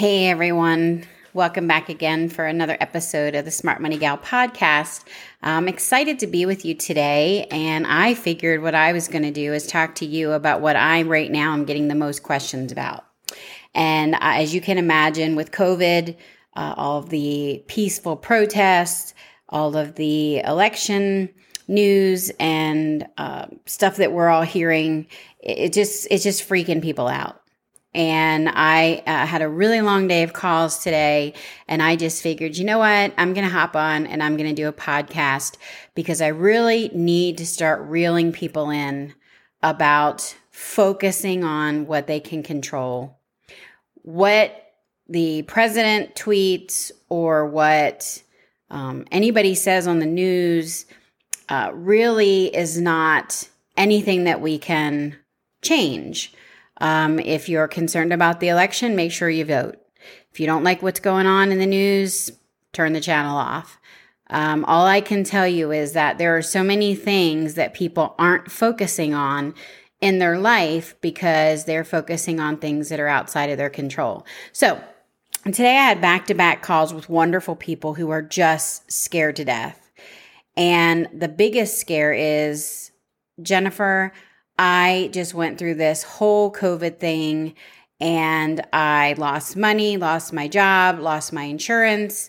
Hey everyone, welcome back again for another episode of the Smart Money Gal podcast. I'm excited to be with you today, and I figured what I was going to do is talk to you about what I right now am getting the most questions about. And uh, as you can imagine, with COVID, uh, all of the peaceful protests, all of the election news and uh, stuff that we're all hearing, it just it's just freaking people out and I uh, had a really long day of calls today. And I just figured, you know what? I'm going to hop on and I'm going to do a podcast because I really need to start reeling people in about focusing on what they can control. What the president tweets or what um, anybody says on the news uh, really is not anything that we can change. Um, if you're concerned about the election, make sure you vote. If you don't like what's going on in the news, turn the channel off. Um, all I can tell you is that there are so many things that people aren't focusing on in their life because they're focusing on things that are outside of their control. So, today I had back to back calls with wonderful people who are just scared to death. And the biggest scare is Jennifer, I just went through this whole COVID thing and I lost money, lost my job, lost my insurance,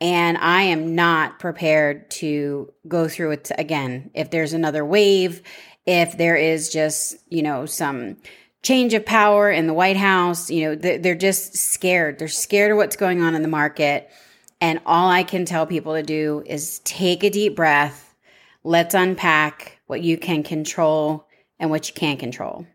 and I am not prepared to go through it again. If there's another wave, if there is just, you know, some change of power in the White House, you know, they're just scared. They're scared of what's going on in the market. And all I can tell people to do is take a deep breath. Let's unpack what you can control and what you can't control.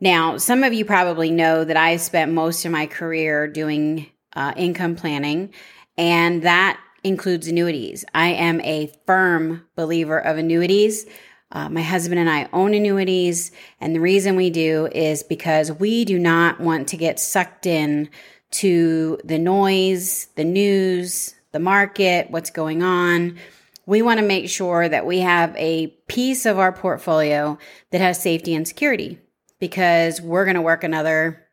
Now, some of you probably know that I spent most of my career doing uh, income planning, and that includes annuities. I am a firm believer of annuities. Uh, my husband and I own annuities, and the reason we do is because we do not want to get sucked in to the noise, the news, the market, what's going on we want to make sure that we have a piece of our portfolio that has safety and security because we're going to work another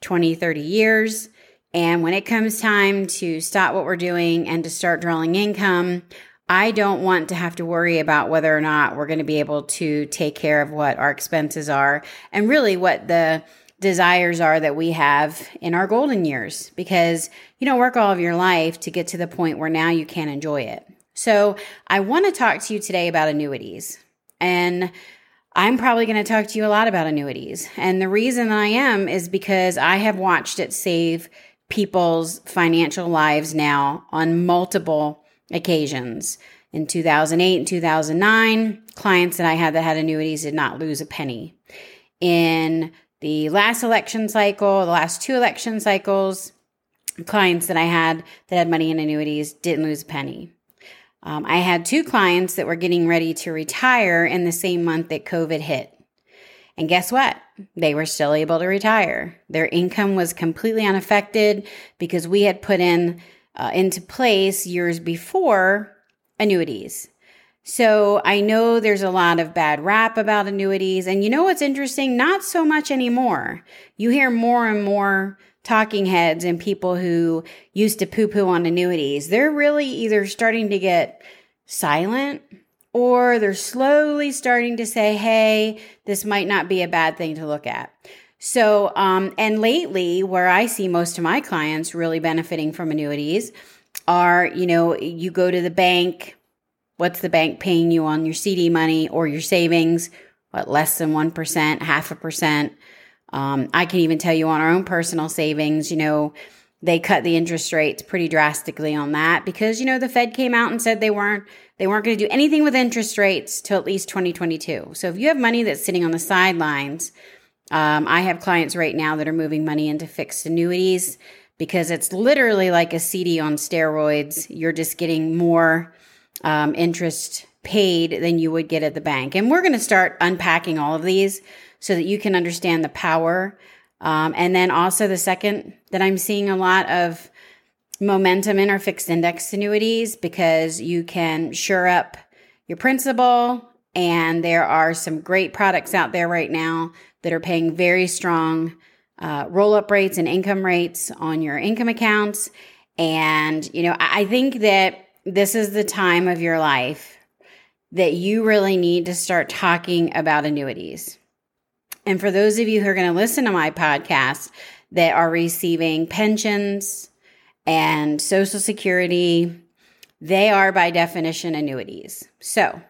20, 30 years. And when it comes time to stop what we're doing and to start drawing income, I don't want to have to worry about whether or not we're going to be able to take care of what our expenses are and really what the desires are that we have in our golden years because you don't work all of your life to get to the point where now you can't enjoy it. So, I want to talk to you today about annuities. And I'm probably going to talk to you a lot about annuities. And the reason that I am is because I have watched it save people's financial lives now on multiple occasions. In 2008 and 2009, clients that I had that had annuities did not lose a penny. In the last election cycle, the last two election cycles, clients that I had that had money in annuities didn't lose a penny. Um, I had two clients that were getting ready to retire in the same month that COVID hit. And guess what? They were still able to retire. Their income was completely unaffected because we had put in uh, into place years before annuities. So I know there's a lot of bad rap about annuities. And you know what's interesting? Not so much anymore. You hear more and more talking heads and people who used to poo poo on annuities, they're really either starting to get silent or they're slowly starting to say, hey, this might not be a bad thing to look at. So, um, and lately, where I see most of my clients really benefiting from annuities are, you know, you go to the bank, what's the bank paying you on your CD money or your savings? What, less than 1%, half a percent? Um, I can even tell you on our own personal savings, you know, they cut the interest rates pretty drastically on that because you know the Fed came out and said they weren't they weren't going to do anything with interest rates till at least 2022. So if you have money that's sitting on the sidelines, um, I have clients right now that are moving money into fixed annuities because it's literally like a CD on steroids. You're just getting more um, interest paid than you would get at the bank, and we're going to start unpacking all of these so that you can understand the power. Um, and then also the second that I'm seeing a lot of momentum in our fixed index annuities because you can shore up your principal. And there are some great products out there right now that are paying very strong uh, roll up rates and income rates on your income accounts. And, you know, I think that this is the time of your life that you really need to start talking about annuities. And for those of you who are going to listen to my podcast that are receiving pensions and Social Security, they are by definition annuities. So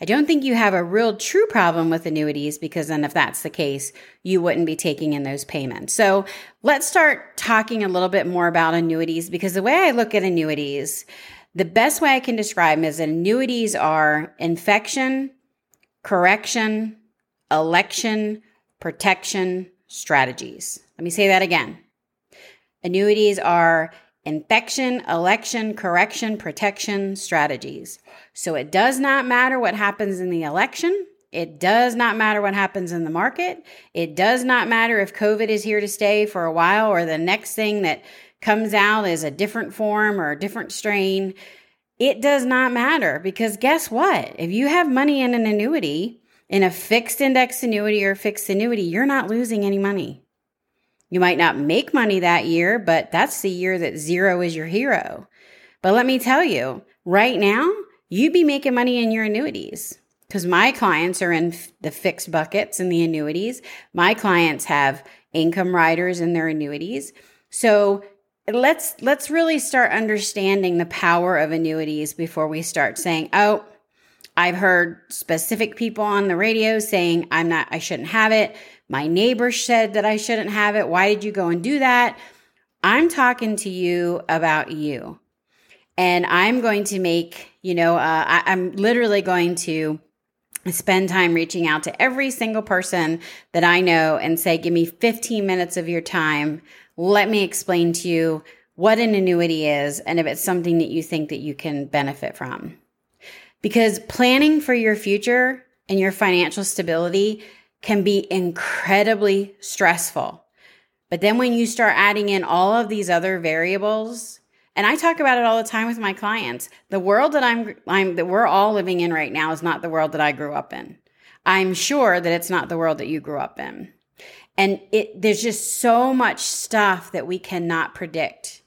I don't think you have a real true problem with annuities because then if that's the case, you wouldn't be taking in those payments. So let's start talking a little bit more about annuities because the way I look at annuities, the best way I can describe them is annuities are infection, correction, election, protection strategies. Let me say that again. Annuities are infection, election, correction, protection strategies. So it does not matter what happens in the election. It does not matter what happens in the market. It does not matter if COVID is here to stay for a while or the next thing that comes out is a different form or a different strain. It does not matter because guess what? If you have money in an annuity, in a fixed index annuity or fixed annuity, you're not losing any money. You might not make money that year, but that's the year that zero is your hero. But let me tell you, right now, you'd be making money in your annuities because my clients are in the fixed buckets and the annuities. My clients have income riders in their annuities. So let's let's really start understanding the power of annuities before we start saying, "Oh, I've heard specific people on the radio saying I'm not I shouldn't have it. My neighbor said that I shouldn't have it. Why did you go and do that? I'm talking to you about you. And I'm going to make, you know, uh, I, I'm literally going to spend time reaching out to every single person that I know and say, give me 15 minutes of your time. Let me explain to you what an annuity is and if it's something that you think that you can benefit from. Because planning for your future and your financial stability can be incredibly stressful. But then when you start adding in all of these other variables, and I talk about it all the time with my clients, the world that I'm, I'm that we're all living in right now is not the world that I grew up in. I'm sure that it's not the world that you grew up in. And it, there's just so much stuff that we cannot predict.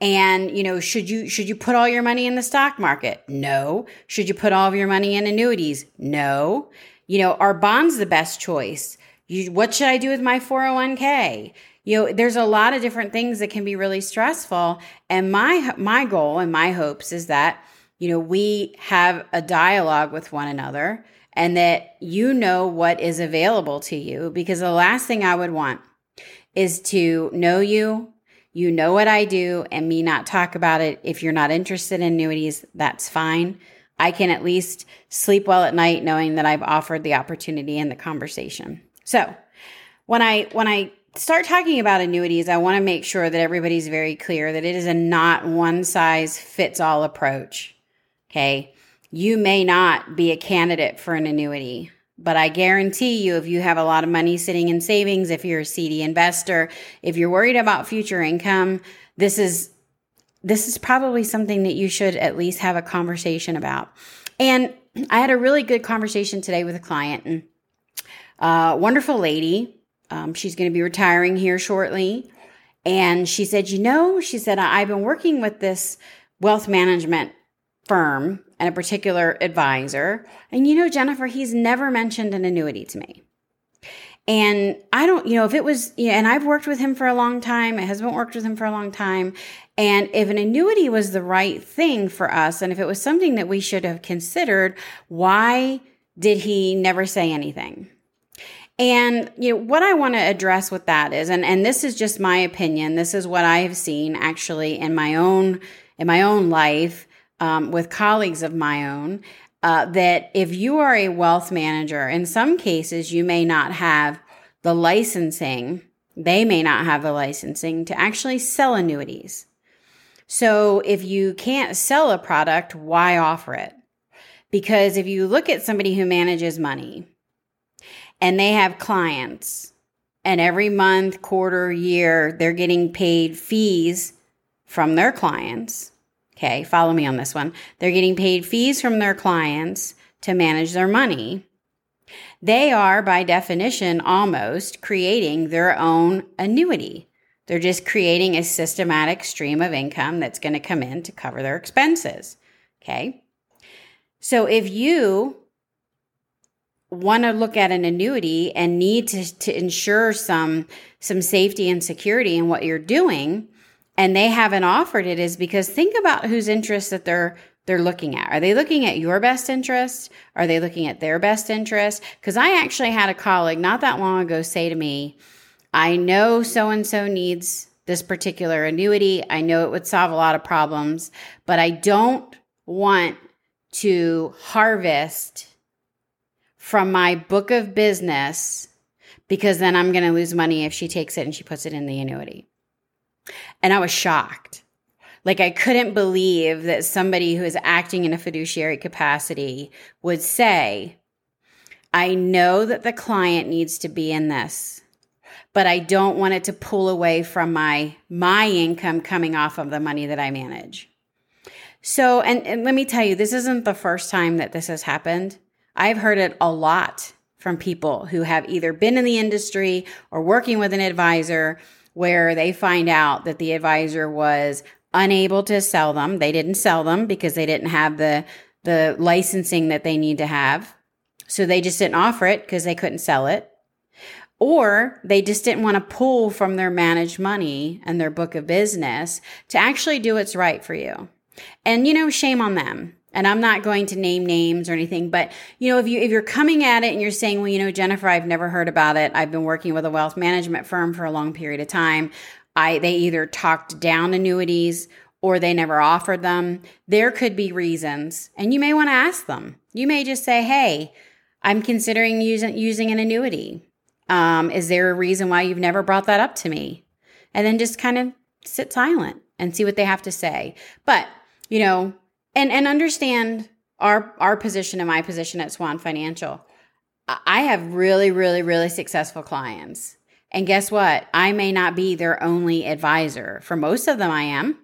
And, you know, should you, should you put all your money in the stock market? No. Should you put all of your money in annuities? No. You know, are bonds the best choice? You, what should I do with my 401k? You know, there's a lot of different things that can be really stressful. And my, my goal and my hopes is that, you know, we have a dialogue with one another and that you know what is available to you because the last thing I would want is to know you, you know what I do, and me not talk about it. If you're not interested in annuities, that's fine. I can at least sleep well at night knowing that I've offered the opportunity and the conversation. So, when I when I start talking about annuities, I want to make sure that everybody's very clear that it is a not one size fits all approach. Okay? You may not be a candidate for an annuity, but I guarantee you if you have a lot of money sitting in savings, if you're a CD investor, if you're worried about future income, this is this is probably something that you should at least have a conversation about. And I had a really good conversation today with a client and uh, wonderful lady. Um, she's going to be retiring here shortly. And she said, You know, she said, I've been working with this wealth management firm and a particular advisor. And you know, Jennifer, he's never mentioned an annuity to me. And I don't, you know, if it was, you know, and I've worked with him for a long time, my husband worked with him for a long time. And if an annuity was the right thing for us, and if it was something that we should have considered, why did he never say anything? And you know what I want to address with that is, and, and this is just my opinion. This is what I have seen actually in my own in my own life um, with colleagues of my own uh, that if you are a wealth manager, in some cases, you may not have the licensing, they may not have the licensing to actually sell annuities. So if you can't sell a product, why offer it? Because if you look at somebody who manages money and they have clients, and every month, quarter, year, they're getting paid fees from their clients Okay, follow me on this one. They're getting paid fees from their clients to manage their money. They are, by definition, almost creating their own annuity. They're just creating a systematic stream of income that's going to come in to cover their expenses. Okay. So if you want to look at an annuity and need to, to ensure some some safety and security in what you're doing and they haven't offered it is because think about whose interest that they're they're looking at. Are they looking at your best interest? Are they looking at their best interest? Because I actually had a colleague not that long ago say to me, I know so and so needs this particular annuity. I know it would solve a lot of problems, but I don't want to harvest from my book of business because then I'm going to lose money if she takes it and she puts it in the annuity. And I was shocked. Like, I couldn't believe that somebody who is acting in a fiduciary capacity would say, I know that the client needs to be in this, but I don't want it to pull away from my, my income coming off of the money that I manage. So, and, and let me tell you, this isn't the first time that this has happened. I've heard it a lot from people who have either been in the industry or working with an advisor where they find out that the advisor was unable to sell them. They didn't sell them because they didn't have the the licensing that they need to have. So they just didn't offer it because they couldn't sell it. Or they just didn't want to pull from their managed money and their book of business to actually do what's right for you. And you know, shame on them. And I'm not going to name names or anything, but you know, if you if you're coming at it and you're saying, "Well, you know, Jennifer, I've never heard about it. I've been working with a wealth management firm for a long period of time. I they either talked down annuities or they never offered them. There could be reasons, and you may want to ask them. You may just say, "Hey, I'm considering using using an annuity. Um, is there a reason why you've never brought that up to me?" And then just kind of sit silent and see what they have to say. But you know, and and understand our our position and my position at Swan Financial. I have really, really, really successful clients and guess what? I may not be their only advisor. For most of them, I am.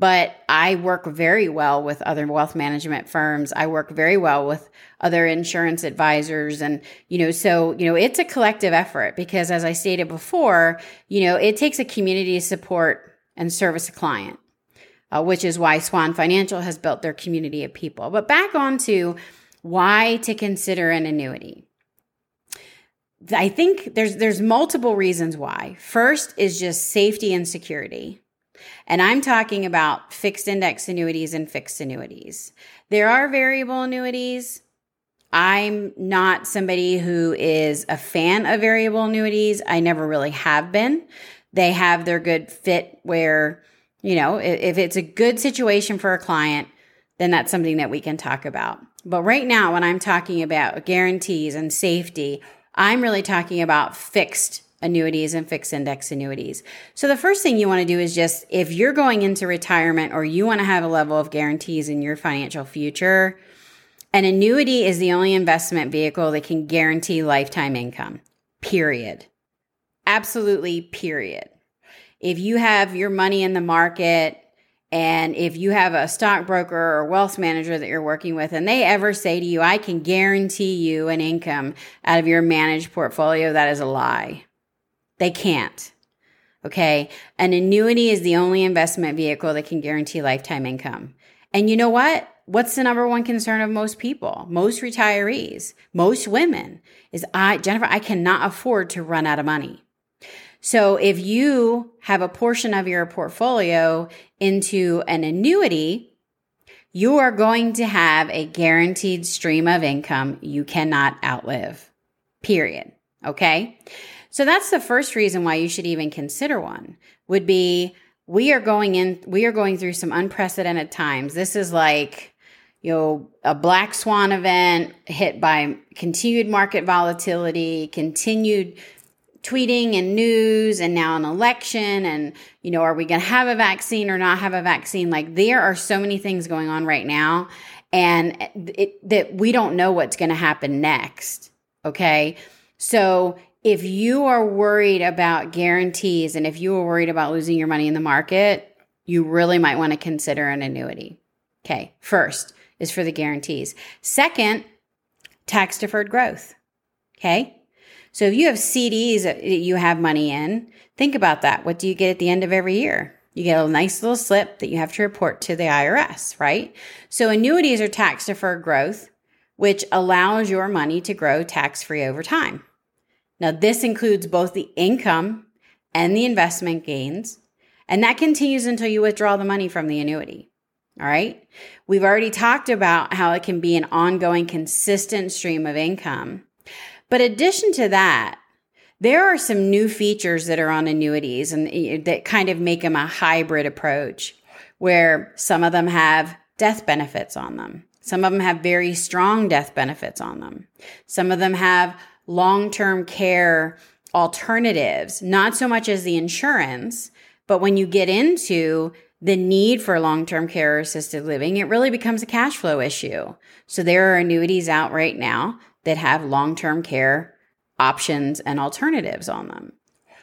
But I work very well with other wealth management firms. I work very well with other insurance advisors. And, you know, so, you know, it's a collective effort because as I stated before, you know, it takes a community to support and service a client, uh, which is why Swan Financial has built their community of people. But back on to why to consider an annuity. I think there's there's multiple reasons why. First is just safety and security. And I'm talking about fixed index annuities and fixed annuities. There are variable annuities. I'm not somebody who is a fan of variable annuities. I never really have been. They have their good fit where, you know, if it's a good situation for a client, then that's something that we can talk about. But right now, when I'm talking about guarantees and safety I'm really talking about fixed annuities and fixed index annuities. So the first thing you want to do is just if you're going into retirement or you want to have a level of guarantees in your financial future, an annuity is the only investment vehicle that can guarantee lifetime income. Period. Absolutely period. If you have your money in the market and if you have a stockbroker or wealth manager that you're working with and they ever say to you, I can guarantee you an income out of your managed portfolio, that is a lie. They can't. Okay. An annuity is the only investment vehicle that can guarantee lifetime income. And you know what? What's the number one concern of most people, most retirees, most women is I, Jennifer, I cannot afford to run out of money. So if you have a portion of your portfolio into an annuity, you are going to have a guaranteed stream of income you cannot outlive. Period. Okay. So that's the first reason why you should even consider one would be we are going in, we are going through some unprecedented times. This is like, you know, a black swan event hit by continued market volatility, continued tweeting and news and now an election and you know are we going to have a vaccine or not have a vaccine? Like there are so many things going on right now and it, that we don't know what's going to happen next okay? So if you are worried about guarantees and if you are worried about losing your money in the market you really might want to consider an annuity okay? First is for the guarantees. Second tax deferred growth Okay. So if you have CDs that you have money in, think about that. What do you get at the end of every year? You get a nice little slip that you have to report to the IRS, right? So annuities are tax deferred growth, which allows your money to grow tax free over time. Now, this includes both the income and the investment gains, and that continues until you withdraw the money from the annuity. All right. We've already talked about how it can be an ongoing, consistent stream of income. But addition to that, there are some new features that are on annuities and eh, that kind of make them a hybrid approach where some of them have death benefits on them. Some of them have very strong death benefits on them. Some of them have long-term care alternatives, not so much as the insurance, but when you get into the need for long-term care or assisted living, it really becomes a cash flow issue. So there are annuities out right now that have long-term care options and alternatives on them.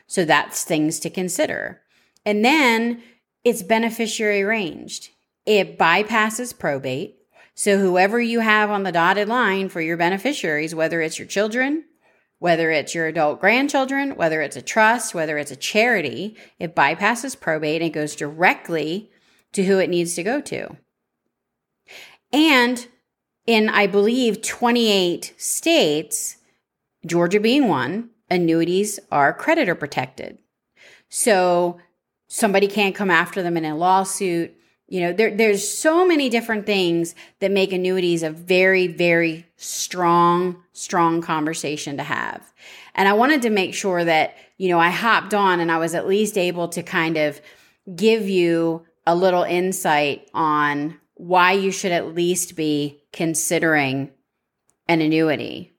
So that's things to consider. And then it's beneficiary ranged. It bypasses probate. So whoever you have on the dotted line for your beneficiaries, whether it's your children, whether it's your adult grandchildren, whether it's a trust, whether it's a charity, it bypasses probate and it goes directly to who it needs to go to. And in, I believe, 28 states, Georgia being one, annuities are creditor protected. So somebody can't come after them in a lawsuit. You know, there, there's so many different things that make annuities a very, very strong, strong conversation to have. And I wanted to make sure that, you know, I hopped on and I was at least able to kind of give you a little insight on why you should at least be considering an annuity.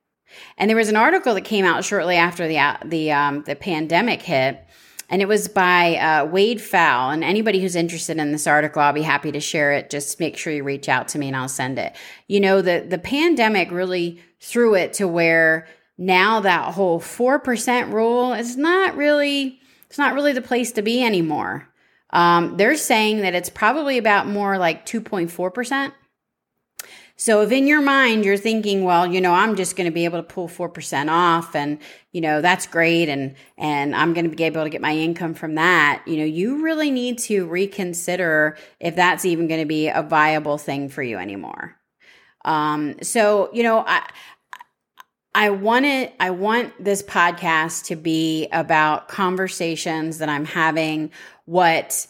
And there was an article that came out shortly after the the um, the pandemic hit, and it was by uh, Wade Pfau. And anybody who's interested in this article, I'll be happy to share it. Just make sure you reach out to me, and I'll send it. You know, the the pandemic really threw it to where now that whole four percent rule is not really it's not really the place to be anymore. Um, they're saying that it's probably about more like two point four percent. So if in your mind you're thinking, well, you know, I'm just going to be able to pull 4% off and, you know, that's great and and I'm going to be able to get my income from that, you know, you really need to reconsider if that's even going to be a viable thing for you anymore. Um so, you know, I I want it I want this podcast to be about conversations that I'm having what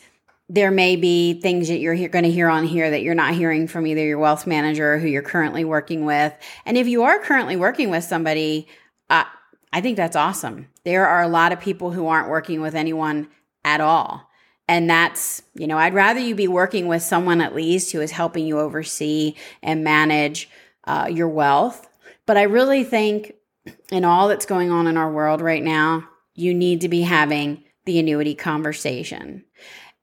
there may be things that you're going to hear on here that you're not hearing from either your wealth manager or who you're currently working with. And if you are currently working with somebody, uh, I think that's awesome. There are a lot of people who aren't working with anyone at all. And that's, you know, I'd rather you be working with someone at least who is helping you oversee and manage uh, your wealth. But I really think in all that's going on in our world right now, you need to be having the annuity conversation.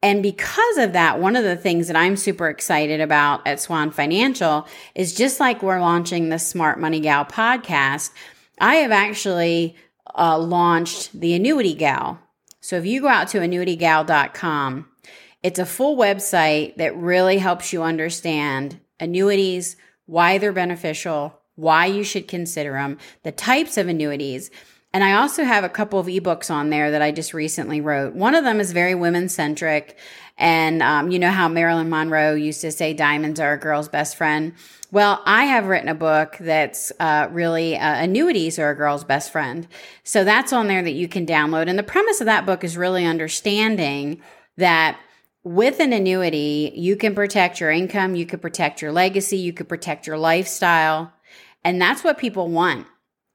And because of that, one of the things that I'm super excited about at Swan Financial is just like we're launching the Smart Money Gal podcast, I have actually uh, launched the Annuity Gal. So if you go out to annuitygal.com, it's a full website that really helps you understand annuities, why they're beneficial, why you should consider them, the types of annuities, and I also have a couple of ebooks on there that I just recently wrote. One of them is very women centric. And um, you know how Marilyn Monroe used to say diamonds are a girl's best friend? Well, I have written a book that's uh, really uh, annuities are a girl's best friend. So that's on there that you can download. And the premise of that book is really understanding that with an annuity, you can protect your income, you can protect your legacy, you can protect your lifestyle. And that's what people want.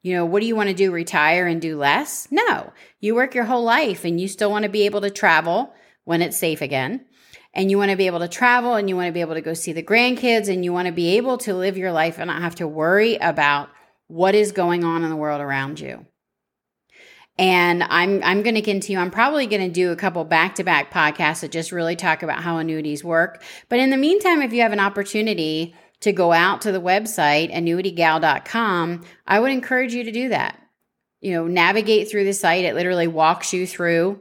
You know, what do you want to do? Retire and do less? No. You work your whole life and you still want to be able to travel when it's safe again. And you want to be able to travel and you want to be able to go see the grandkids and you want to be able to live your life and not have to worry about what is going on in the world around you. And I'm I'm going to continue. I'm probably going to do a couple back-to-back podcasts that just really talk about how annuities work. But in the meantime, if you have an opportunity to go out to the website, annuitygal.com, I would encourage you to do that. You know, navigate through the site. It literally walks you through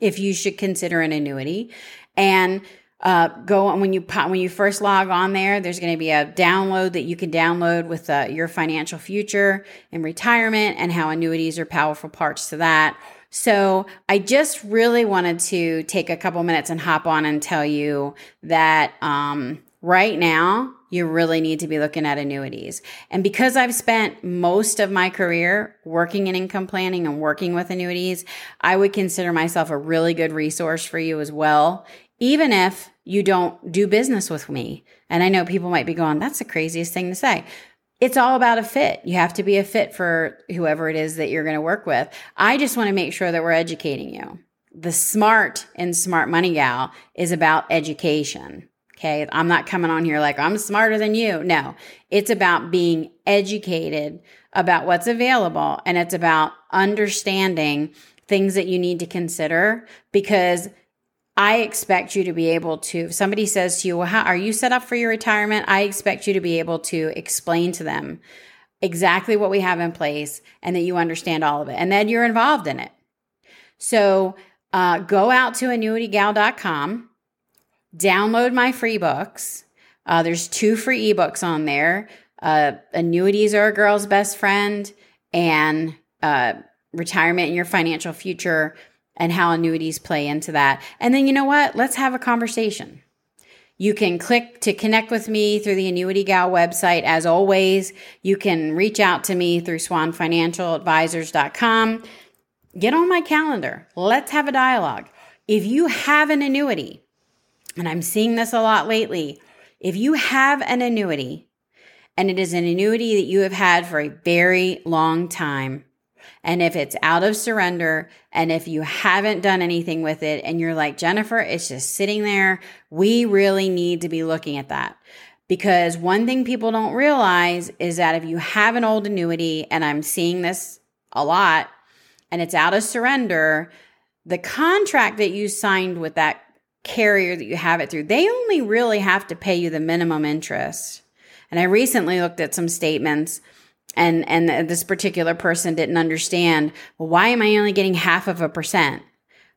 if you should consider an annuity. And uh, go on when you when you first log on there. There's going to be a download that you can download with uh, your financial future and retirement, and how annuities are powerful parts to that. So I just really wanted to take a couple minutes and hop on and tell you that um, right now you really need to be looking at annuities. And because I've spent most of my career working in income planning and working with annuities, I would consider myself a really good resource for you as well, even if you don't do business with me. And I know people might be going, that's the craziest thing to say. It's all about a fit. You have to be a fit for whoever it is that you're going to work with. I just want to make sure that we're educating you. The smart and smart money gal is about education. Okay. I'm not coming on here like I'm smarter than you. No, it's about being educated about what's available and it's about understanding things that you need to consider because I expect you to be able to, if somebody says to you, well, how are you set up for your retirement? I expect you to be able to explain to them exactly what we have in place and that you understand all of it and that you're involved in it. So uh, go out to annuitygal.com download my free books. Uh, there's two free ebooks on there. Uh, annuities are a girl's best friend, and uh, retirement and your financial future, and how annuities play into that. And then you know what? Let's have a conversation. You can click to connect with me through the Annuity Gal website. As always, you can reach out to me through swanfinancialadvisors.com. Get on my calendar. Let's have a dialogue. If you have an annuity, and I'm seeing this a lot lately. If you have an annuity and it is an annuity that you have had for a very long time, and if it's out of surrender and if you haven't done anything with it and you're like, Jennifer, it's just sitting there, we really need to be looking at that. Because one thing people don't realize is that if you have an old annuity, and I'm seeing this a lot, and it's out of surrender, the contract that you signed with that carrier that you have it through, they only really have to pay you the minimum interest. And I recently looked at some statements and and this particular person didn't understand, well, why am I only getting half of a percent?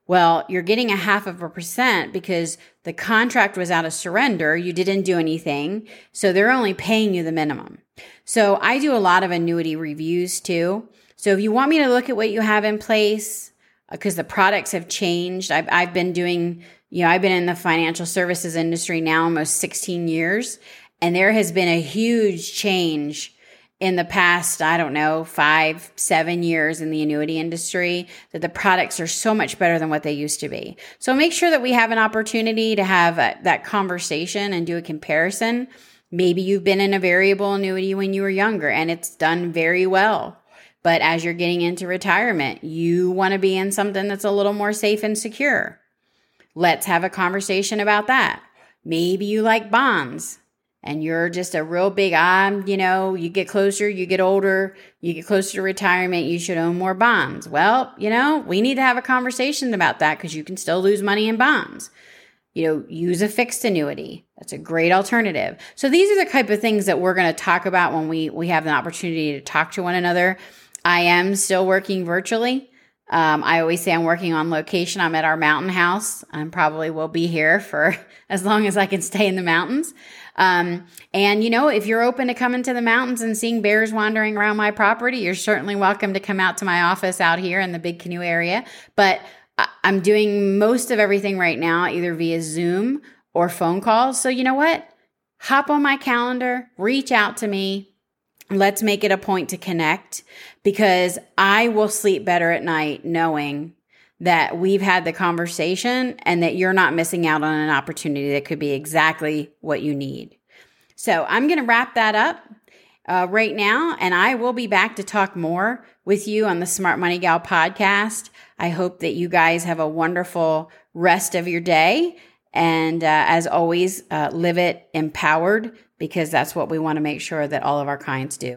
Well, you're getting a half of a percent because the contract was out of surrender. You didn't do anything. So they're only paying you the minimum. So I do a lot of annuity reviews too. So if you want me to look at what you have in place, because uh, the products have changed, I've, I've been doing you know, I've been in the financial services industry now almost 16 years, and there has been a huge change in the past, I don't know, five, seven years in the annuity industry that the products are so much better than what they used to be. So make sure that we have an opportunity to have a, that conversation and do a comparison. Maybe you've been in a variable annuity when you were younger and it's done very well. But as you're getting into retirement, you want to be in something that's a little more safe and secure. Let's have a conversation about that. Maybe you like bonds and you're just a real big, I'm, you know, you get closer, you get older, you get closer to retirement, you should own more bonds. Well, you know, we need to have a conversation about that because you can still lose money in bonds. You know, use a fixed annuity. That's a great alternative. So these are the type of things that we're going to talk about when we we have an opportunity to talk to one another. I am still working virtually. Um, I always say I'm working on location. I'm at our mountain house. I probably will be here for as long as I can stay in the mountains. Um, and you know, if you're open to coming to the mountains and seeing bears wandering around my property, you're certainly welcome to come out to my office out here in the Big Canoe area. But I'm doing most of everything right now either via Zoom or phone calls. So you know what? Hop on my calendar, reach out to me, let's make it a point to connect because I will sleep better at night knowing that we've had the conversation and that you're not missing out on an opportunity that could be exactly what you need. So I'm going to wrap that up uh, right now, and I will be back to talk more with you on the Smart Money Gal podcast. I hope that you guys have a wonderful rest of your day. And uh, as always, uh, live it empowered because that's what we want to make sure that all of our clients do.